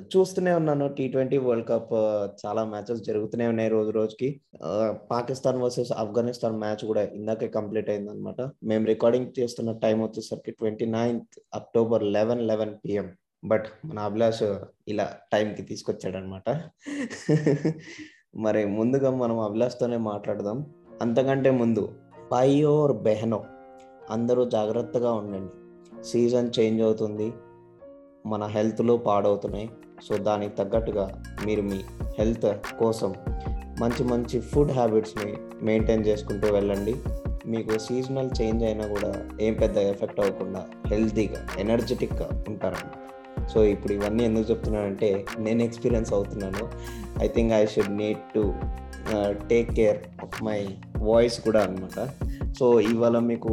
చూస్తూనే ఉన్నాను. T twenty world cup చాలా మ్యాచెస్ జరుగుతూనే ఉన్నాయి రోజు రోజుకి. పాకిస్తాన్ వర్సెస్ ఆఫ్ఘనిస్తాన్ మ్యాచ్ కూడా ఇందాకే కంప్లీట్ అయింది అనమాట మేము రికార్డింగ్ చేస్తున్న టైం వచ్చేసరికి twenty ninth October eleven eleven PM but మన అభిలాష్ ఇలా టైంకి తీసుకొచ్చాడు అనమాట మరి ముందుగా మనం అభిలాష్తోనే మాట్లాడదాం. అంతకంటే ముందు పైయోర్ బెహనో అందరూ జాగ్రత్తగా ఉండండి. సీజన్ చేంజ్ అవుతుంది. మన హెల్త్లో పాడవుతున్నాయి. సో దానికి తగ్గట్టుగా మీరు మీ హెల్త్ కోసం మంచి మంచి ఫుడ్ హ్యాబిట్స్ని మెయింటైన్ చేసుకుంటూ వెళ్ళండి. మీకు సీజనల్ చేంజ్ అయినా కూడా ఏం పెద్ద ఎఫెక్ట్ అవ్వకుండా హెల్తీగా ఎనర్జెటిక్గా ఉంటారండి సో ఇప్పుడు ఇవన్నీ ఎందుకు చెప్తున్నానంటే నేను ఎక్స్పీరియన్స్ అవుతున్నాను. I think I should need to take care of my voice కూడా అనమాట సో ఇవాళ మీకు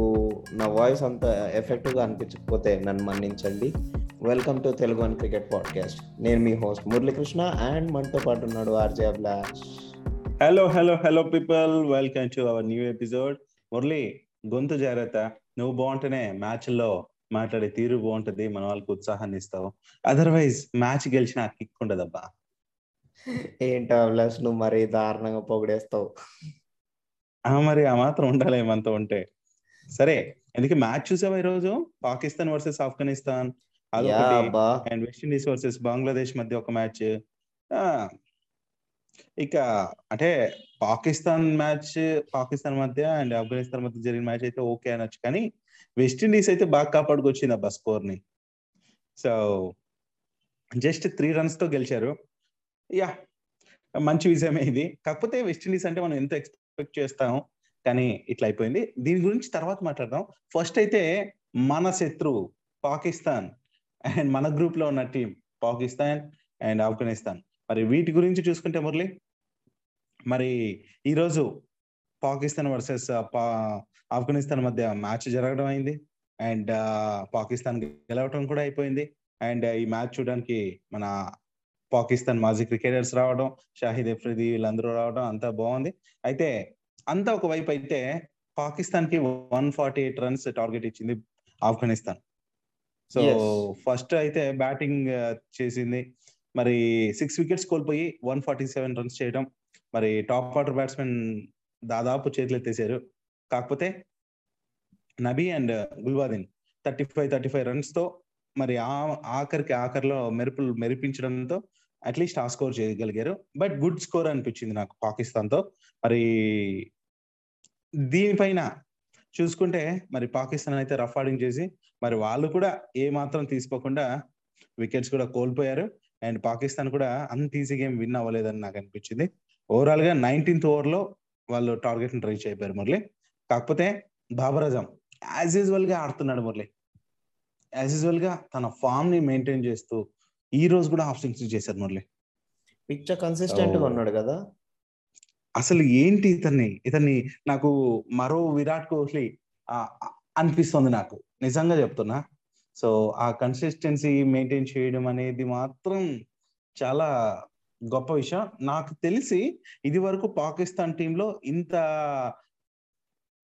నా వాయిస్ అంత ఎఫెక్టివ్గా అనిపించకపోతే నన్ను మన్నించండి. Welcome to Telugu one cricket podcast నేను మీ హోస్ట్ మురళీకృష్ణ అండ్ మనతో పాటు ఉన్నాడు RJ Abhilash hello hello hello people welcome to our new episode Murali గొంతు జాగ్రత్త. నువ్వు బాగుంటేనే మ్యాచ్లో మాట్లాడే తీరు బాగుంటది మన వాళ్ళకి ఉత్సాహాన్ని ఇస్తావు. అదర్వైజ్ మ్యాచ్ గెలిచిన కిక్ ఉండదబ్బా. ఏంటో అభిలాష్ నువ్వు మరీ దారుణంగా పొగిడేస్తావు? ఆ మరి ఆ మాత్రం ఉండాలి మనతో ఉంటే. సరే ఎందుకు మ్యాచ్ చూసావా ఈ రోజు పాకిస్తాన్ వర్సెస్ ఆఫ్ఘనిస్తాన్. అదొకటి. అండ్ వెస్టిండీస్ వర్సెస్ బంగ్లాదేశ్ మధ్య ఒక మ్యాచ్. ఇక అంటే పాకిస్తాన్ మ్యాచ్ పాకిస్తాన్ మధ్య అండ్ ఆఫ్ఘనిస్తాన్ మధ్య జరిగిన మ్యాచ్ అయితే ఓకే అనొచ్చు. కానీ వెస్టిండీస్ అయితే బాగా కాపాడుకొచ్చింది అబ్బా స్కోర్ని సో జస్ట్ త్రీ రన్స్తో గెలిచారు. యా మంచి విజయమే ఇది. కాకపోతే వెస్టిండీస్ అంటే మనం ఎంత ఎక్స్పెక్ట్ చేస్తాం కానీ ఇట్లా అయిపోయింది. దీని గురించి తర్వాత మాట్లాడదాం. ఫస్ట్ అయితే మన శత్రువు పాకిస్తాన్. అండ్ మన గ్రూప్లో ఉన్న టీం పాకిస్తాన్ అండ్ ఆఫ్ఘనిస్తాన్. మరి వీటి గురించి చూసుకుంటే మురళి మరి ఈరోజు పాకిస్తాన్ వర్సెస్ ఆఫ్ఘనిస్తాన్ మధ్య మ్యాచ్ జరగడం అయింది. అండ్ పాకిస్తాన్ గెలవటం కూడా అయిపోయింది. అండ్ ఈ మ్యాచ్ చూడడానికి మన పాకిస్తాన్ మాజీ క్రికెటర్స్ రావడం షాహిద్ ఎఫ్రిది వీళ్ళందరూ రావడం అంతా బాగుంది. అయితే అంతా ఒక వైపు అయితే పాకిస్తాన్కి one forty eight runs target ఇచ్చింది ఆఫ్ఘనిస్తాన్. సో ఫస్ట్ అయితే బ్యాటింగ్ చేసింది. మరి సిక్స్ వికెట్స్ కోల్పోయి వన్ ఫార్టీ సెవెన్ రన్స్ చేయడం. మరి టాప్ ఆర్డర్ బ్యాట్స్మెన్ దాదాపు చేతులు ఎత్తేసారు. కాకపోతే Nabi and Gulbadin thirty five thirty five రన్స్తో మరి ఆ ఆఖరికి ఆఖరిలో మెరుపులు మెరిపించడంతో అట్లీస్ట్ ఆ స్కోర్ చేయగలిగారు. బట్ గుడ్ స్కోర్ అనిపించింది నాకు పాకిస్తాన్తో మరి దీనిపైన చూసుకుంటే మరి పాకిస్తాన్ అయితే రఫ్ ఆడింగ్ చేసి మరి వాళ్ళు కూడా ఏ మాత్రం తీసుకోకుండా వికెట్స్ కూడా కోల్పోయారు. అండ్ పాకిస్తాన్ కూడా అంత ఈజీగా ఏం విన్ అవ్వలేదని నాకు అనిపించింది. ఓవరాల్గా నైన్టీన్త్ ఓవర్లో వాళ్ళు టార్గెట్ని రీచ్ అయిపోయారు మురళి. కాకపోతే బాబర్ అజం యాజ్ యూజువల్గా ఆడుతున్నాడు మురళి. యాజ్ యూజువల్గా తన ఫామ్ని మెయింటైన్ చేస్తూ ఈ రోజు కూడా హాఫ్ సెంచరీ చేశారు మురళి. పిక్చర్ కన్సిస్టెంట్గా ఉన్నాడు కదా. అసలు ఏంటి ఇతన్ని? ఇతన్ని నాకు మరో విరాట్ కోహ్లీ అనిపిస్తుంది నాకు. నిజంగా చెప్తున్నా. సో ఆ కన్సిస్టెన్సీ మెయింటైన్ చేయడం అనేది మాత్రం చాలా గొప్ప విషయం. నాకు తెలిసి ఇది వరకు పాకిస్తాన్ టీంలో ఇంత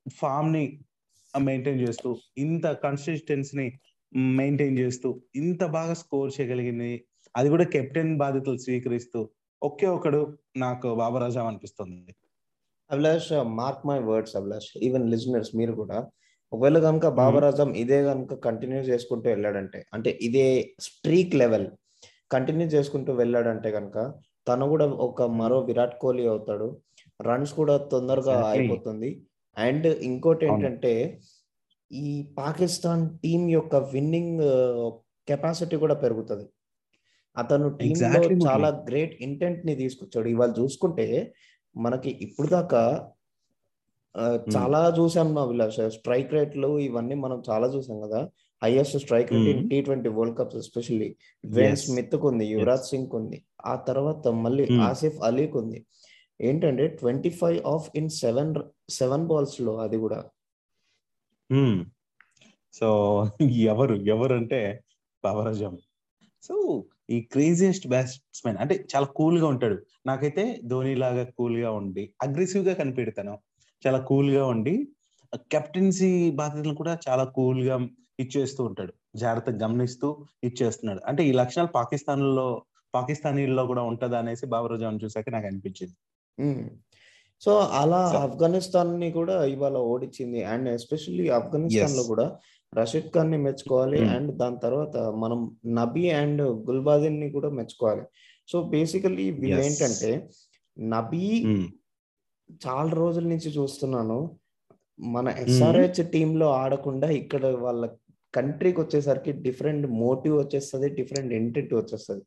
ఫామ్ని మెయింటైన్ చేస్తూ ఇంత కన్సిస్టెన్సీని మెయింటైన్ చేస్తూ ఇంత బాగా స్కోర్ చేయగలిగింది. అది కూడా కెప్టెన్ బాధ్యతలు స్వీకరిస్తూ ఒకే ఒకడు నాకు బాబర్ అజాం అనిపిస్తుంది. Abhilash mark my words Abhilash. Even listeners మీరు కూడా. ఒకవేళ కనుక బాబర్ అజం ఇదే కనుక కంటిన్యూ చేసుకుంటూ వెళ్ళాడంటే అంటే ఇదే స్ట్రీక్ లెవెల్ కంటిన్యూ చేసుకుంటూ వెళ్ళాడంటే కనుక తను కూడా ఒక మరో విరాట్ కోహ్లీ అవుతాడు. రన్స్ కూడా తొందరగా అయిపోతుంది. అండ్ ఇంకోటి ఏంటంటే ఈ పాకిస్తాన్ టీం యొక్క విన్నింగ్ కెపాసిటీ కూడా పెరుగుతుంది. అతను చాలా గ్రేట్ ఇంటెంట్ని తీసుకొచ్చాడు. ఇవాళ చూసుకుంటే మనకి ఇప్పుడు దాకా చాలా చూసాం అభిలాష్. స్ట్రైక్ రేట్లు ఇవన్నీ మనం చాలా చూసాం కదా. Highest strike rate in T twenty World Cups especially Dwayne Smith ఉంది యువరాజ్ సింగ్ ఉంది. ఆ తర్వాత మళ్ళీ ఆసిఫ్ అలీక్ ఉంది. ఏంటంటే twenty five off in seven seven బాల్స్లో అది కూడా. సో ఎవరు ఎవరు అంటే అజం సో ఈ క్రేజియస్ట్ బ్యాట్స్మెన్ అంటే చాలా కూల్గా ఉంటాడు. నాకైతే ధోని లాగా కూల్గా ఉండి అగ్రెసివ్గా కనిపెడతాను. చాలా కూల్గా ఉండి కెప్టెన్సీ బాధ్యతలు కూడా చాలా కూల్గా ఇచ్చేస్తూ ఉంటాడు. జాగ్రత్తగా గమనిస్తూ ఇచ్చేస్తున్నాడు. అంటే ఈ లక్షణాలు పాకిస్తాన్లో పాకిస్తానీల్లో కూడా ఉంటదా అనేసి బాబర్ చూసాక నాకు అనిపించింది. సో అలా ఆఫ్ఘనిస్తాన్ని కూడా ఇవాళ ఓడించింది. అండ్ ఎస్పెషల్లీ ఆఫ్ఘనిస్తాన్లో. కూడా రషీద్ ఖాన్ని మెచ్చుకోవాలి Mm. అండ్ దాని తర్వాత మనం నబీ అండ్ గుల్బాదిన్ని కూడా మెచ్చుకోవాలి సో బేసికల్లీ వీళ్ళు. ఏంటంటే నబీ మ్మ్. చాలా రోజుల నుంచి చూస్తున్నాను మన ఎస్ఆర్హెచ్ టీమ్లో ఆడకుండా ఇక్కడ వాళ్ళ కంట్రీకి వచ్చేసరికి డిఫరెంట్ మోటివ్ వచ్చేస్తుంది డిఫరెంట్ ఇంటెంట్ వచ్చేస్తుంది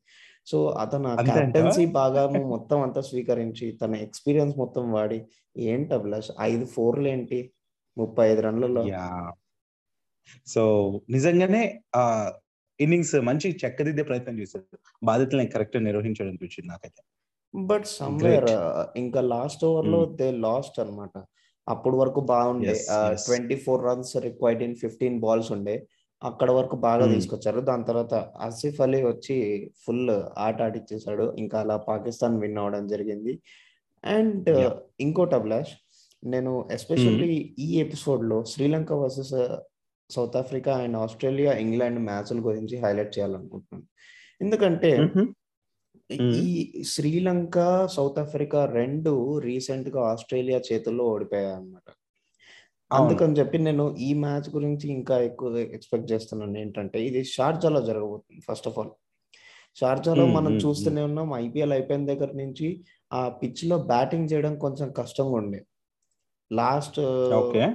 సో అతను? కెప్టెన్సీ బాగా మొత్తం అంతా స్వీకరించి తన ఎక్స్పీరియన్స్ మొత్తం వాడి ఏంటి అభిలాష్ ఐదు ఫోర్లు ఏంటి ముప్పై ఐదు రన్లలో సో నిజంగానే ఆ ఇన్నింగ్స్ మంచి చెక్కదిద్దే ప్రయత్నం చేశాడు బాధ్యతలను కరెక్ట్ నిర్వహించడం అనిపించింది నాకైతే. But somewhere. ఇంకా లాస్ట్ ఓవర్లో దే లాస్ట్ అన్నమాట. అప్పుడు వరకు బాగుండే. Twenty four runs required in fifteen balls ఉండే. అక్కడ వరకు బాగా Hmm. తీసుకొచ్చారు. దాని తర్వాత ఆసిఫ్ అలీ వచ్చి ఫుల్ ఆట ఆడిచ్చేసాడు. ఇంకా అలా పాకిస్తాన్ విన్ అవడం జరిగింది. అండ్. ఇంకోటి అభిలాష్ నేను ఎస్పెషల్లీ ఈ ఎపిసోడ్లో Sri Lanka versus South Africa and Australia England మ్యాచ్ల గురించి హైలైట్ చేయాలనుకుంటున్నాను. ఎందుకంటే. ఈ శ్రీలంక సౌత్ ఆఫ్రికా రెండు రీసెంట్గా ఆస్ట్రేలియా చేతుల్లో ఓడిపోయాయి అన్నమాట అవును. అందుకని చెప్పి నేను ఈ మ్యాచ్ గురించి ఇంకా ఎక్కువ ఎక్స్పెక్ట్ చేస్తున్నాను. ఏంటంటే ఇది షార్జాలో జరగబోతుంది ఫస్ట్ ఆఫ్ ఆల్. షార్జాలో మనం చూస్తూనే ఉన్నాం ఐపీఎల్ అయిపోయిన దగ్గర నుంచి ఆ పిచ్లో బ్యాటింగ్ చేయడం కొంచెం కష్టంగా ఉండే. లాస్ట్.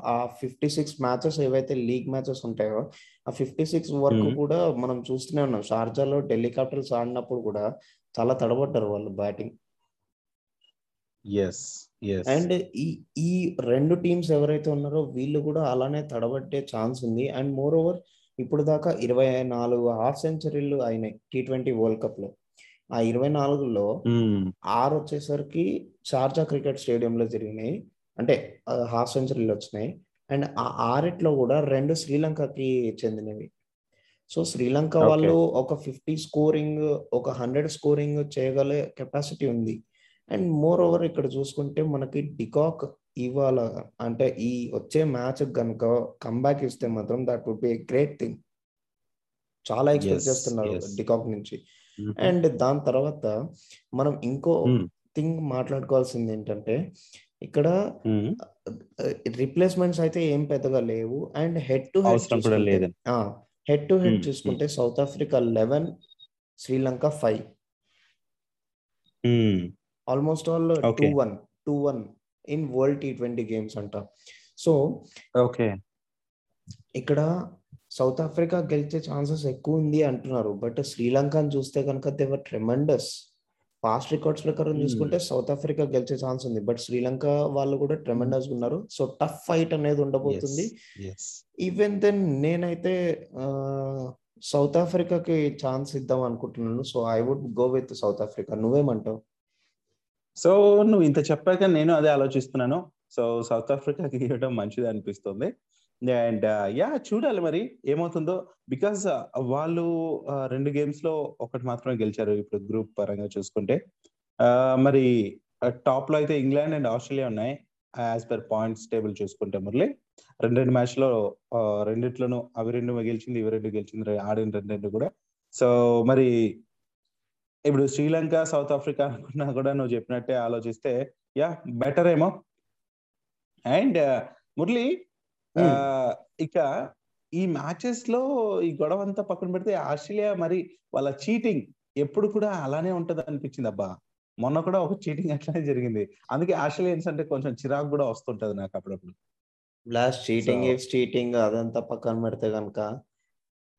ఆ ఫిఫ్టీ సిక్స్ మ్యాచెస్ ఏవైతే లీగ్ మ్యాచెస్ ఉంటాయో ఆ ఫిఫ్టీ సిక్స్ వరకు. కూడా మనం చూస్తూనే ఉన్నాం షార్జాలో ఢిల్లీ క్యాపిటల్స్ ఆడినప్పుడు కూడా చాలా తడబడ్డారు వాళ్ళు బ్యాటింగ్ అండ్ ఈ ఈ రెండు టీమ్స్ ఎవరైతే ఉన్నారో వీళ్ళు కూడా అలానే తడబట్టే ఛాన్స్ ఉంది అండ్ మోర్ ఓవర్ ఇప్పుడు దాకా ఇరవై నాలుగు హాఫ్ సెంచరీలు అయినాయి టీ ట్వంటీ వరల్డ్ కప్లో ఆ ఇరవై నాలుగులో. ఆరు వచ్చేసరికి షార్జా క్రికెట్ స్టేడియంలో జరిగినాయి అంటే హాఫ్ సెంచరీలు వచ్చినాయి అండ్ ఆ ఆరిట్లో కూడా రెండు శ్రీలంకకి చెందినవి సో శ్రీలంక. వాళ్ళు ఒక ఫిఫ్టీ స్కోరింగ్ ఒక హండ్రెడ్ స్కోరింగ్ చేయగలే కెపాసిటీ ఉంది అండ్ మోర్ ఓవర్ ఇక్కడ చూసుకుంటే మనకి డికాక్ ఇవాళ అంటే ఈ వచ్చే మ్యాచ్ కనుక కంబ్యాక్ ఇస్తే మాత్రం that would be great thing చాలా ఎక్స్పెక్ట్ చేస్తున్నారు. డికాక్ నుంచి మ్మ్. అండ్ దాని తర్వాత మనం ఇంకో. థింగ్ మాట్లాడుకోవాల్సింది ఏంటంటే ఇక్కడ. రిప్లేస్మెంట్స్ అయితే ఏం పెద్దగా లేవు. And head to head head to head చూసుకుంటే South Africa eleven Sri Lanka five. Almost all two. One two one in world T twenty games అంట. So okay. ఇక్కడ సౌత్ ఆఫ్రికా గెలిచే ఛాన్సెస్ ఎక్కువ ఉంది అంటున్నారు. బట్ శ్రీలంకని చూస్తే కనుక దేవర్ ట్రెమండస్ పాస్ట్ రికార్డ్స్ ప్రకారం. చూసుకుంటే సౌత్ ఆఫ్రికా గెలిచే ఛాన్స్ ఉంది. బట్ శ్రీలంక వాళ్ళు కూడా ట్రెమండస్ ఉన్నారు. సో టఫ్ ఫైట్ అనేది ఉండబోతుంది. ఈవెన్ దెన్ నేనైతే సౌత్ ఆఫ్రికాకి ఛాన్స్ ఇద్దాం అనుకుంటున్నాను. So I would go with South Africa. నువ్వేమంటావు? సో నువ్వు ఇంత చెప్పాక నేను అదే ఆలోచిస్తున్నాను. సో సౌత్ ఆఫ్రికాకి ఇవ్వడం మంచిది అనిపిస్తుంది. అండ్ యా చూడాలి మరి ఏమవుతుందో. బికాస్ వాళ్ళు రెండు గేమ్స్లో ఒకటి మాత్రమే గెలిచారు ఇప్పుడు గ్రూప్ పరంగా చూసుకుంటే. ఆ, మరి టాప్లో అయితే ఇంగ్లాండ్ అండ్ ఆస్ట్రేలియా ఉన్నాయి. యాజ్ పర్ పాయింట్స్ టేబుల్ చూసుకుంటే మురళి. రెండు రెండు మ్యాచ్లో రెండిట్లోనూ అవి రెండు గెలిచింది ఇవి రెండు గెలిచింది ఆడిన రెండు రెండు కూడా. సో మరి ఇప్పుడు శ్రీలంక సౌత్ ఆఫ్రికా అనుకున్నా కూడా నువ్వు చెప్పినట్టే ఆలోచిస్తే యా బెటర్ ఏమో అండ్ మురళి ఇక ఈ మ్యాచెస్లో ఈ గొడవ అంతా పక్కన పెడితే ఆస్ట్రేలియా మరి వాళ్ళ చీటింగ్ ఎప్పుడు కూడా అలానే ఉంటది అనిపించింది అబ్బా. మొన్న కూడా ఒక చీటింగ్ అట్లానే జరిగింది. అందుకే ఆస్ట్రేలియన్స్ అంటే కొంచెం చిరాకు కూడా వస్తుంటది నాకు అప్పుడప్పుడు. లాస్ట్ చీటింగ్ ఇఫ్ చీటింగ్ అదంతా పక్కన పెడితే కనుక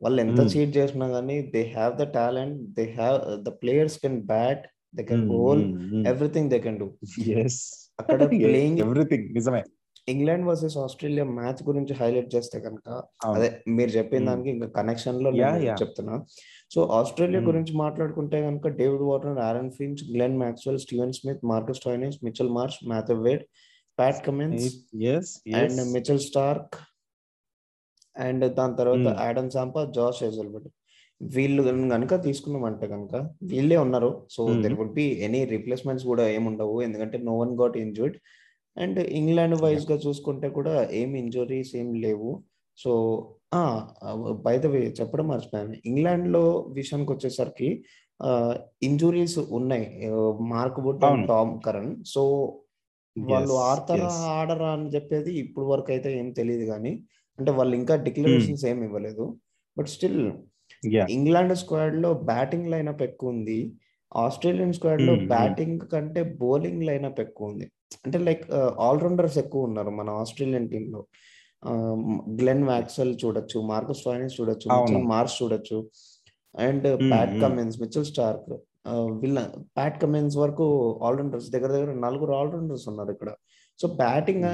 వాళ్ళు ఎంత. చీట్ చేసినా కానీ they have the talent they have the players can bat they can bowl everything they can do yes అక్కడ playing- ఎవ్రీథింగ్ నిజమే. ఇంగ్లాండ్ వర్సెస్ ఆస్ట్రేలియా మ్యాచ్ గురించి హైలైట్ చేస్తే కనుక. అదే మీరు చెప్పిన. దానికి ఇంకా కనెక్షన్లో. చెప్తున్నా సో ఆస్ట్రేలియా. గురించి మాట్లాడుకుంటే కనుక David Warner Aaron Finch Glenn Maxwell Steven Smith Marcus Stoinis Mitchell Marsh Matthew Wade Pat Cummins and Mitchell Starc and దాని తర్వాత. ఆడమ్ సాంపా జాష్ హెజల్వుడ్ వీళ్ళు కనుక తీసుకున్నామంటే కనుక వీళ్ళే ఉన్నారు so. There would be any replacements కూడా ఏముండవు ఎందుకంటే no one got injured and England వైజ్గా చూసుకుంటే కూడా ఏం ఇంజురీస్ ఏం లేవు. సో బై ద వే చెప్పడం మర్చిపోయాను. ఇంగ్లాండ్లో విషయానికి వచ్చేసరికి ఇంజురీస్ ఉన్నాయి. Mark Wood and. Tom Curran so వాళ్ళు ఆడతారా. ఆడరా అని చెప్పేది ఇప్పుడు వరకు అయితే ఏం తెలియదు కానీ అంటే వాళ్ళు ఇంకా డిక్లరేషన్స్ ఏం ఇవ్వలేదు. But still. ఇంగ్లాండ్ స్క్వాడ్లో బ్యాటింగ్ లైనప్ ఎక్కువ ఉంది. ఆస్ట్రేలియన్ స్క్వాడ్లో Hmm, hmm. బ్యాటింగ్ కంటే బౌలింగ్ లైనప్ ఎక్కువ ఉంది. అంటే లైక్ ఆల్రౌండర్స్ ఎక్కువ ఉన్నారు మన ఆస్ట్రేలియన్ టీమ్లో గ్లెన్ వ్యాక్సెల్ చూడొచ్చు మార్కస్ ఫైనల్స్ చూడొచ్చు మార్స్ చూడొచ్చు and Pat. Cummins Mitchell Starc. వీళ్ళ ప్యాట్ కమిన్స్ వరకు ఆల్రౌండర్స్ దగ్గర దగ్గర నలుగురు ఆల్రౌండర్స్ ఉన్నారు ఇక్కడ. So batting.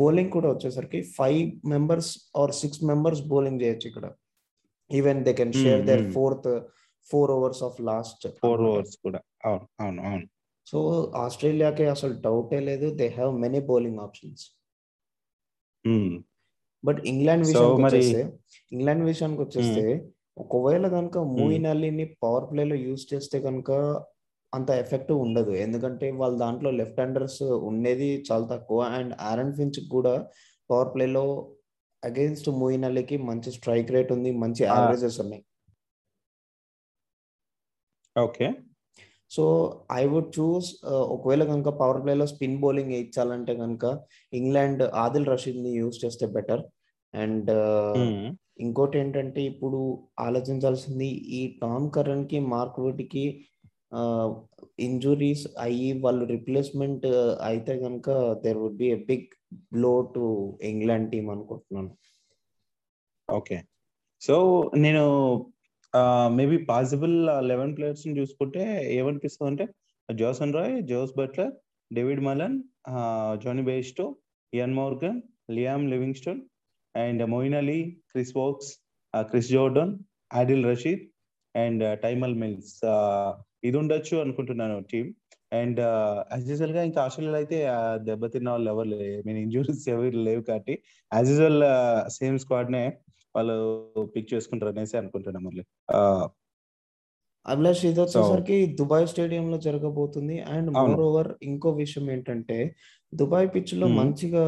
బౌలింగ్ కూడా వచ్చేసరికి five members or six members bowling చేయొచ్చు ఇక్కడ. Even they can share there. Fourth four overs of last four overs కూడా. అవును అవును అవును. సో ఆస్ట్రేలియాకి అసలు డౌటే లేదు. They have many bowling options Hmm. But England విషయానికి వచ్చేస్తే ఇంగ్లాండ్ విషయానికి వచ్చేస్తే ఒకవేళ కనుక మూయిన్ అలీని పవర్ ప్లేలో యూజ్ చేస్తే కనుక అంత ఎఫెక్టివ్ ఉండదు. ఎందుకంటే వాళ్ళ దాంట్లో లెఫ్ట్ హ్యాండర్స్ ఉండేది చాలా తక్కువ. అండ్ ఆరన్ ఫించ్ కూడా పవర్ ప్లేలో అగైన్స్ట్ మూయిన్ అలీకి మంచి స్ట్రైక్ రేట్ ఉంది. మంచి Ah. యావరేజెస్ ఉన్నాయి. Okay so I would choose ఒకవేళ కనుక పవర్ ప్లేలో స్పిన్ బౌలింగ్ ఇచ్చాలంటే కనుక ఇంగ్లాండ్ ఆదిల్ రషీద్ని యూజ్ చేస్తే బెటర్ అండ్ Hmm. ఇంకోటి ఏంటంటే ఇప్పుడు ఆలోచించాల్సింది ఈ టామ్ కరణ్కి మార్క్ వుడ్కి ఇంజురీస్ అయ్యి వాళ్ళు రిప్లేస్మెంట్ అయితే కనుక there would be a big blow to England team అనుకుంటున్నాను. ఓకే సో నేను మేబీ పాసిబుల్ లెవెన్ ప్లేయర్స్ని చూసుకుంటే ఏమనిపిస్తుంది అంటే Jason Roy Jos Buttler Dawid Malan Jonny Bairstow Eoin Morgan Liam Livingstone and Moeen Ali Chris Woakes Chris Jordan Adil Rashid and Tymal Mills. ఇది ఉండొచ్చు అనుకుంటున్నాను team. And as యూజువల్గా ఇంకా ఆస్ట్రేలియాలో అయితే దెబ్బతిన్న వాళ్ళు ఎవరు లేరు మీన్ ఇంజురీస్ ఎవరు లేవు కాబట్టి యాజ్ యూజువల్ సేమ్ స్క్వాడ్ నే వాళ్ళు పిక్ చేసుకుంటారు అనేసి అనుకుంటున్నాం మళ్ళీ అభిలాష్ ఇది వచ్చేసరికి దుబాయ్ స్టేడియం లో జరగబోతుంది అండ్. మోర్ ఓవర్ ఇంకో విషయం ఏంటంటే దుబాయ్ పిచ్లో. మంచిగా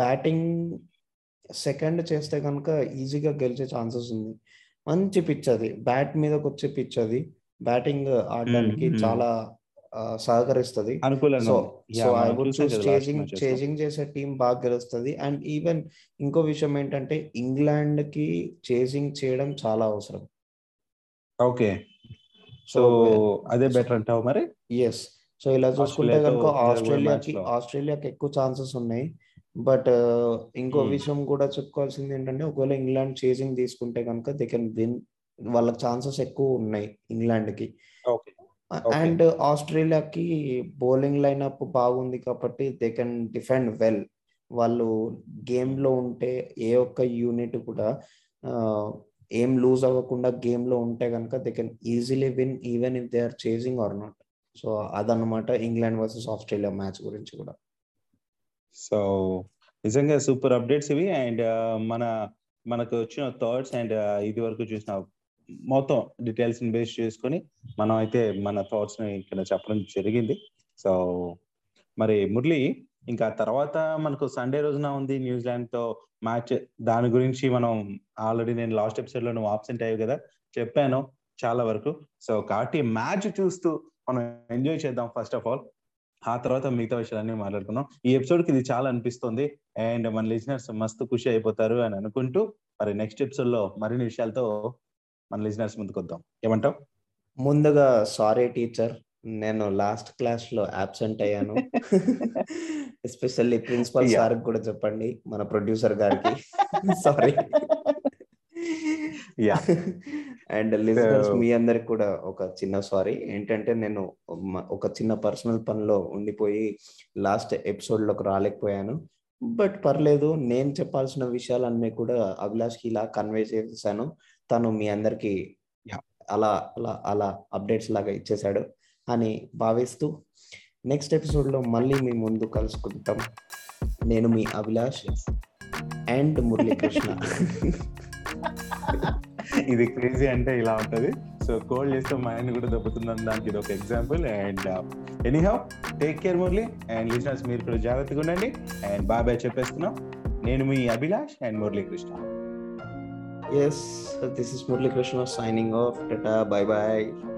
బ్యాటింగ్ సెకండ్ చేస్తే కనుక ఈజీగా గెలిచే ఛాన్సెస్ ఉంది మంచి పిచ్ అది బ్యాట్ మీదకి వచ్చే పిచ్ అది బ్యాటింగ్ ఆడడానికి. చాలా సహకరిస్తది. అనుకూలంగా సో ఐ వుడ్ చేజింగ్ చేసే టీం బాగా గెలుస్తుంది. అండ్ ఈవెన్ ఇంకో విషయం ఏంటంటే ఇంగ్లాండ్కి చేజింగ్ చేయడం చాలా అవసరం. ఓకే సో అదే బెటర్ అంటావు మరి? ఎస్ సో ఇలా చూసుకుంటే కనుక ఆస్ట్రేలియాకి. ఆస్ట్రేలియాకి ఎక్కువ ఛాన్సెస్ ఉన్నాయి. బట్ ఇంకో Hmm. విషయం కూడా చెప్పుకోవాల్సింది ఏంటంటే ఒకవేళ ఇంగ్లాండ్ చేజింగ్ తీసుకుంటే కనుక దే కెన్ విన్ వాళ్ళకి ఛాన్సెస్ ఎక్కువ ఉన్నాయి ఇంగ్లాండ్కి. అండ్ ఆస్ట్రేలియాకి బౌలింగ్ లైనప్ బాగుంది కాబట్టి దే కెన్ డిఫెండ్ వెల్ వాళ్ళు గేమ్లో ఉంటే ఏ ఒక్క యూనిట్ కూడా ఏం లూజ్ అవ్వకుండా గేమ్లో ఉంటే కనుక they can easily win even if they are chasing or not so అదన్నమాట ఇంగ్లాండ్ వర్సెస్ ఆస్ట్రేలియా మ్యాచ్ గురించి కూడా. సో నిజంగా సూపర్ అప్డేట్స్ ఇవి. అండ్ మన మనకు వచ్చిన థాట్స్ అండ్ ఇది వరకు చూసిన మొత్తం డీటెయిల్స్ని బేస్ చేసుకొని మనం అయితే మన థాట్స్ని ఇక్కడ చెప్పడం జరిగింది. సో మరి మురళి ఇంకా తర్వాత మనకు సండే రోజున ఉంది న్యూజిలాండ్తో మ్యాచ్ దాని గురించి మనం ఆల్రెడీ నేను లాస్ట్ ఎపిసోడ్లో నువ్వు ఆబ్సెంట్ అయ్యావు కదా చెప్పాను చాలా వరకు. సో కాబట్టి మ్యాచ్ చూస్తూ మనం ఎంజాయ్ చేద్దాం ఫస్ట్ ఆఫ్ ఆల్ ఆ తర్వాత మిగతా విషయాలన్నీ మాట్లాడుకున్నాం ఈ ఎపిసోడ్కి ఇది చాలా అనిపిస్తుంది. అండ్ మన లిజనర్స్ మస్తు ఖుషి అయిపోతారు అని అనుకుంటూ మరి నెక్స్ట్ ఎపిసోడ్లో మరిన్ని విషయాలతో మన లిజనర్స్ ముందుకు వద్దాం. ఏమంటావు? ముందుగా సారీ టీచర్ నేను లాస్ట్ క్లాస్లో అబ్సెంట్ అయ్యాను. Especially principal. సార్ కూడా చెప్పండి మన ప్రొడ్యూసర్ గారికి. Sorry Yeah. అండ్ లిజనర్స్ మీ అందరికి కూడా ఒక చిన్న సారీ. ఏంటంటే నేను ఒక చిన్న పర్సనల్ పనిలో ఉండిపోయి లాస్ట్ ఎపిసోడ్లోకి రాలేకపోయాను. బట్ పర్లేదు నేను చెప్పాల్సిన విషయాలన్నీ కూడా అభిలాష్కి ఇలా కన్వే చేసేసాను. తను మీ అందరికి. అలా అలా అలా అప్డేట్స్ లాగా ఇచ్చేశాడు అని భావిస్తూ నెక్స్ట్ ఎపిసోడ్లో మళ్ళీ మీ ముందు కలుసుకుంటాం. నేను మీ అభిలాష్ అండ్ మురళీకృష్ణ. ఇది క్రేజీ అంటే ఇలా ఉంటది. సో కోల్డ్ చేస్తే మైండ్ కూడా దెబ్బతుందని దానికి ఇది ఒక example. And anyhow take care Murali. And listeners మీరు కూడా జాగ్రత్తగా ఉండండి. అండ్ బాయ్ బాయ్ చెప్పేస్తున్నాం. నేను మీ Abhilash and Muralikrishna. Yes, this is Murli Krishna signing off. Tata, bye bye.